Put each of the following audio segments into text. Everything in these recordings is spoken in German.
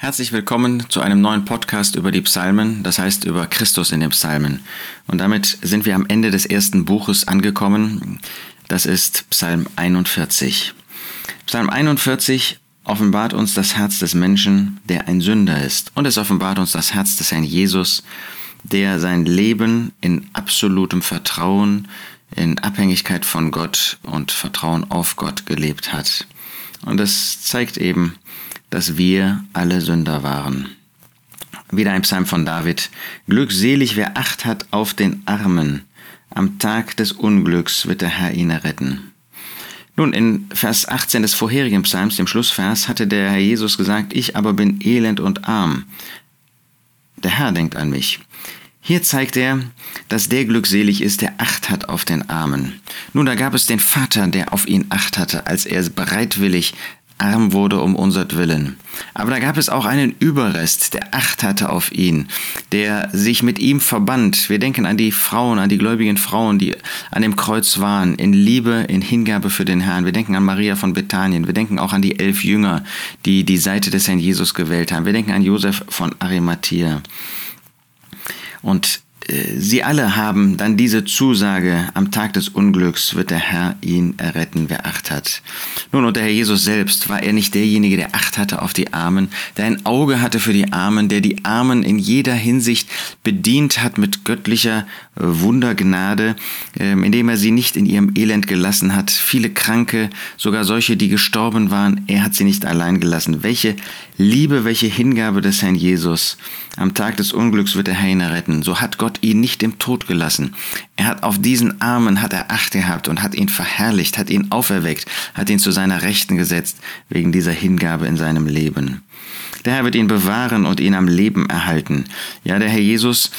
Herzlich willkommen zu einem neuen Podcast über die Psalmen, das heißt über Christus in den Psalmen. Und damit sind wir am Ende des ersten Buches angekommen. Das ist Psalm 41. Psalm 41 offenbart uns das Herz des Menschen, der ein Sünder ist. Und es offenbart uns das Herz des Herrn Jesus, der sein Leben in absolutem Vertrauen, in Abhängigkeit von Gott und Vertrauen auf Gott gelebt hat. Und es zeigt eben, dass wir alle Sünder waren. Wieder ein Psalm von David. Glückselig, wer Acht hat auf den Armen. Am Tag des Unglücks wird der Herr ihn erretten. Nun, in Vers 18 des vorherigen Psalms, dem Schlussvers, hatte der Herr Jesus gesagt, ich aber bin elend und arm. Der Herr denkt an mich. Hier zeigt er, dass der glückselig ist, der Acht hat auf den Armen. Nun, da gab es den Vater, der auf ihn Acht hatte, als er bereitwillig arm wurde um unsertwillen. Aber da gab es auch einen Überrest, der Acht hatte auf ihn, der sich mit ihm verband. Wir denken an die Frauen, an die gläubigen Frauen, die an dem Kreuz waren, in Liebe, in Hingabe für den Herrn. Wir denken an Maria von Bethanien. Wir denken auch an die elf Jünger, die die Seite des Herrn Jesus gewählt haben. Wir denken an Josef von Arimathea. Und Sie alle haben dann diese Zusage, am Tag des Unglücks wird der Herr ihn erretten, wer Acht hat. Nun, und der Herr Jesus selbst, war er nicht derjenige, der Acht hatte auf die Armen, der ein Auge hatte für die Armen, der die Armen in jeder Hinsicht bedient hat mit göttlicher Wundergnade, ähm, indem er sie nicht in ihrem Elend gelassen hat. Viele Kranke, sogar solche, die gestorben waren, er hat sie nicht allein gelassen. Welche Liebe, welche Hingabe des Herrn Jesus. Am Tag des Unglücks wird der Herr ihn retten. So hat Gott ihn nicht im Tod gelassen. Er hat auf diesen Armen hat er Acht gehabt und hat ihn verherrlicht, hat ihn auferweckt, hat ihn zu seiner Rechten gesetzt, wegen dieser Hingabe in seinem Leben. Der Herr wird ihn bewahren und ihn am Leben erhalten. Ja, der Herr Jesus,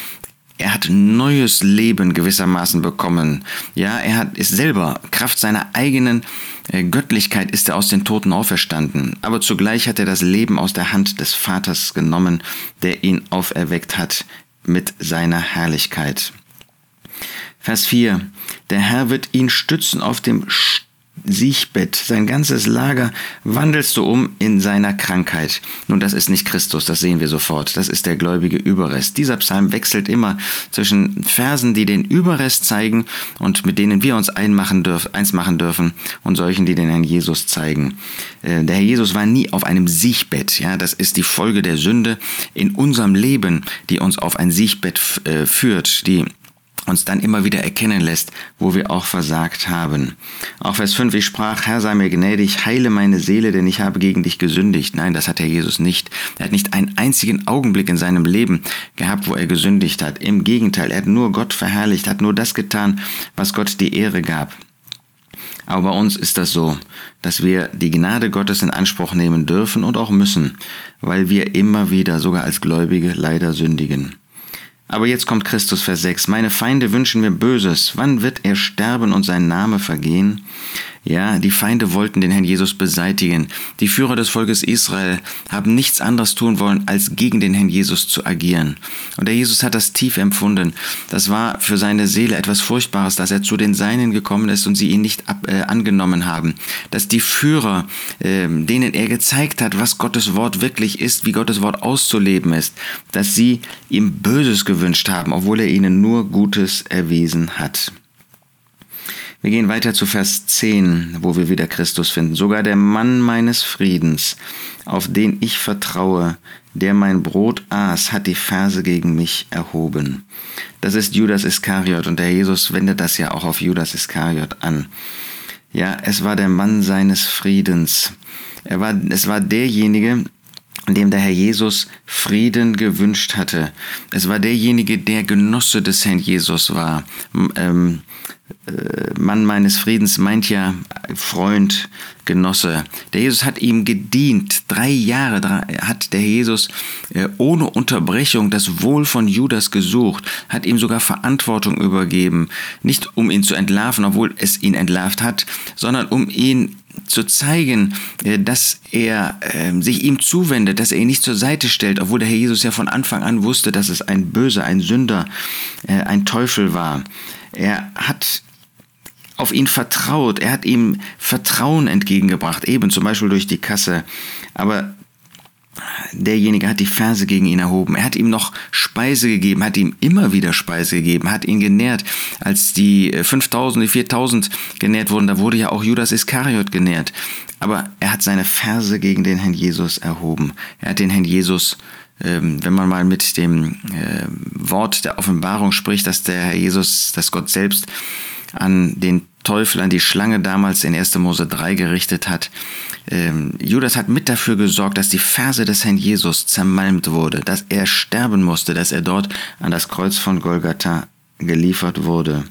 er hat neues Leben gewissermaßen bekommen. Ja, er hat, ist selber, Kraft seiner eigenen äh, Göttlichkeit ist er aus den Toten auferstanden. Aber zugleich hat er das Leben aus der Hand des Vaters genommen, der ihn auferweckt hat mit seiner Herrlichkeit. Vers 4. Der Herr wird ihn stützen auf dem Siechbett, sein ganzes Lager wandelst du um in seiner Krankheit. Nun, das ist nicht Christus, das sehen wir sofort. Das ist der gläubige Überrest. Dieser Psalm wechselt immer zwischen Versen, die den Überrest zeigen und mit denen wir uns einmachen dürf, eins machen dürfen und solchen, die den Herrn Jesus zeigen. Äh, der Herr Jesus war nie auf einem Siechbett. Ja, das ist die Folge der Sünde in unserem Leben, die uns auf ein Siechbett äh, führt, die uns dann immer wieder erkennen lässt, wo wir auch versagt haben. Auch Vers 5, ich sprach, Herr sei mir gnädig, heile meine Seele, denn ich habe gegen dich gesündigt. Nein, das hat Herr Jesus nicht. Er hat nicht einen einzigen Augenblick in seinem Leben gehabt, wo er gesündigt hat. Im Gegenteil, er hat nur Gott verherrlicht, hat nur das getan, was Gott die Ehre gab. Aber bei uns ist das so, dass wir die Gnade Gottes in Anspruch nehmen dürfen und auch müssen, weil wir immer wieder, sogar als Gläubige, leider sündigen. Aber jetzt kommt Christus, Vers 6. Meine Feinde wünschen mir Böses. Wann wird er sterben und sein Name vergehen? Ja, die Feinde wollten den Herrn Jesus beseitigen. Die Führer des Volkes Israel haben nichts anderes tun wollen, als gegen den Herrn Jesus zu agieren. Und der Jesus hat das tief empfunden. Das war für seine Seele etwas Furchtbares, dass er zu den Seinen gekommen ist und sie ihn nicht ab, äh, angenommen haben. Dass die Führer, äh, denen er gezeigt hat, was Gottes Wort wirklich ist, wie Gottes Wort auszuleben ist, dass sie ihm Böses gewünscht haben, obwohl er ihnen nur Gutes erwiesen hat. Wir gehen weiter zu Vers 10, wo wir wieder Christus finden. Sogar der Mann meines Friedens, auf den ich vertraue, der mein Brot aß, hat die Verse gegen mich erhoben. Das ist Judas Iskariot und der Jesus wendet das ja auch auf Judas Iskariot an. Ja, es war der Mann seines Friedens. Er war, es war derjenige, dem der Herr Jesus Frieden gewünscht hatte. Es war derjenige, der Genosse des Herrn Jesus war. Ähm, äh, Mann meines Friedens meint ja Freund, Genosse. Der Jesus hat ihm gedient. Drei Jahre hat der Jesus äh, ohne Unterbrechung das Wohl von Judas gesucht, hat ihm sogar Verantwortung übergeben. Nicht um ihn zu entlarven, obwohl es ihn entlarvt hat, sondern um ihn zu zeigen, äh, dass er sich ihm zuwendet, dass er ihn nicht zur Seite stellt, obwohl der Herr Jesus ja von Anfang an wusste, dass es ein Böser, ein Sünder, ein Teufel war. Er hat auf ihn vertraut, er hat ihm Vertrauen entgegengebracht, eben zum Beispiel durch die Kasse. Aber derjenige hat die Verse gegen ihn erhoben. Er hat ihm noch Speise gegeben, hat ihm immer wieder Speise gegeben, hat ihn genährt. Als die 5000, die 4000 genährt wurden, da wurde ja auch Judas Iskariot genährt. Aber er hat seine Verse gegen den Herrn Jesus erhoben. Er hat den Herrn Jesus ähm, wenn man mal mit dem äh, Wort der Offenbarung spricht, dass der Herr Jesus, dass Gott selbst an den Teufel, an die Schlange damals in 1. Mose 3 gerichtet hat. Ähm, Judas hat mit dafür gesorgt, dass die Ferse des Herrn Jesus zermalmt wurde, dass er sterben musste, dass er dort an das Kreuz von Golgatha geliefert wurde.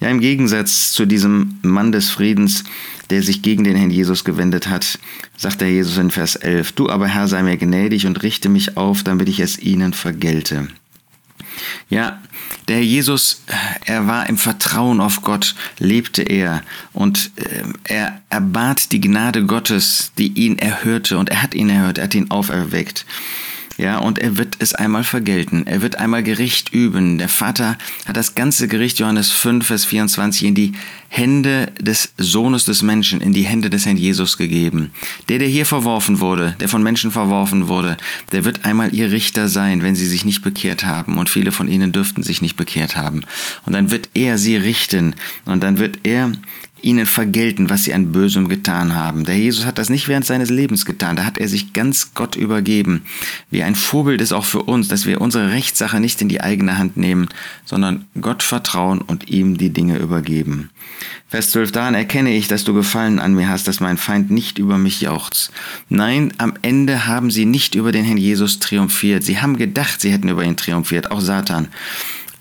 Ja, im Gegensatz zu diesem Mann des Friedens, der sich gegen den Herrn Jesus gewendet hat, sagt der Jesus in Vers 11, Du aber Herr sei mir gnädig und richte mich auf, damit ich es ihnen vergelte. Ja, der Herr Jesus, er war im Vertrauen auf Gott, lebte er und äh, er erbat die Gnade Gottes, die ihn erhörte und er hat ihn erhört, er hat ihn auferweckt. Ja, und er wird es einmal vergelten. Er wird einmal Gericht üben. Der Vater hat das ganze Gericht, Johannes 5, Vers 24, in die Hände des Sohnes des Menschen, in die Hände des Herrn Jesus gegeben. Der, der hier verworfen wurde, der von Menschen verworfen wurde, der wird einmal ihr Richter sein, wenn sie sich nicht bekehrt haben. Und viele von ihnen dürften sich nicht bekehrt haben. Und dann wird er sie richten. Und dann wird er ihnen vergelten, was sie an Bösem getan haben. Der Jesus hat das nicht während seines Lebens getan, da hat er sich ganz Gott übergeben. Wie ein Vorbild ist auch für uns, dass wir unsere Rechtssache nicht in die eigene Hand nehmen, sondern Gott vertrauen und ihm die Dinge übergeben. Vers 12, daran erkenne ich, dass du Gefallen an mir hast, dass mein Feind nicht über mich jauchzt. Nein, am Ende haben sie nicht über den Herrn Jesus triumphiert. Sie haben gedacht, sie hätten über ihn triumphiert, auch Satan.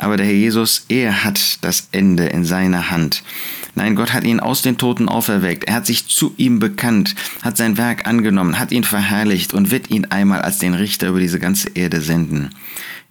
Aber der Herr Jesus, er hat das Ende in seiner Hand. Nein, Gott hat ihn aus den Toten auferweckt. Er hat sich zu ihm bekannt, hat sein Werk angenommen, hat ihn verherrlicht und wird ihn einmal als den Richter über diese ganze Erde senden.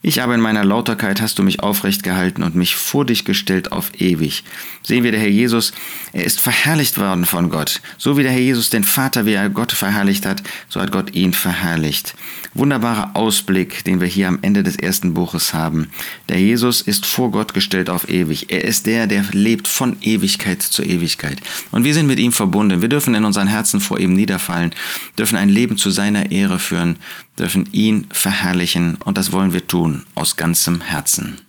Ich aber in meiner Lauterkeit hast du mich aufrecht gehalten und mich vor dich gestellt auf ewig. Sehen wir der Herr Jesus, er ist verherrlicht worden von Gott. So wie der Herr Jesus den Vater, wie er Gott verherrlicht hat, so hat Gott ihn verherrlicht. Wunderbarer Ausblick, den wir hier am Ende des ersten Buches haben. Der Jesus ist vor Gott gestellt auf ewig. Er ist der, der lebt von Ewigkeit zu Ewigkeit. Und wir sind mit ihm verbunden. Wir dürfen in unseren Herzen vor ihm niederfallen, dürfen ein Leben zu seiner Ehre führen, dürfen ihn verherrlichen und das wollen wir tun aus ganzem Herzen.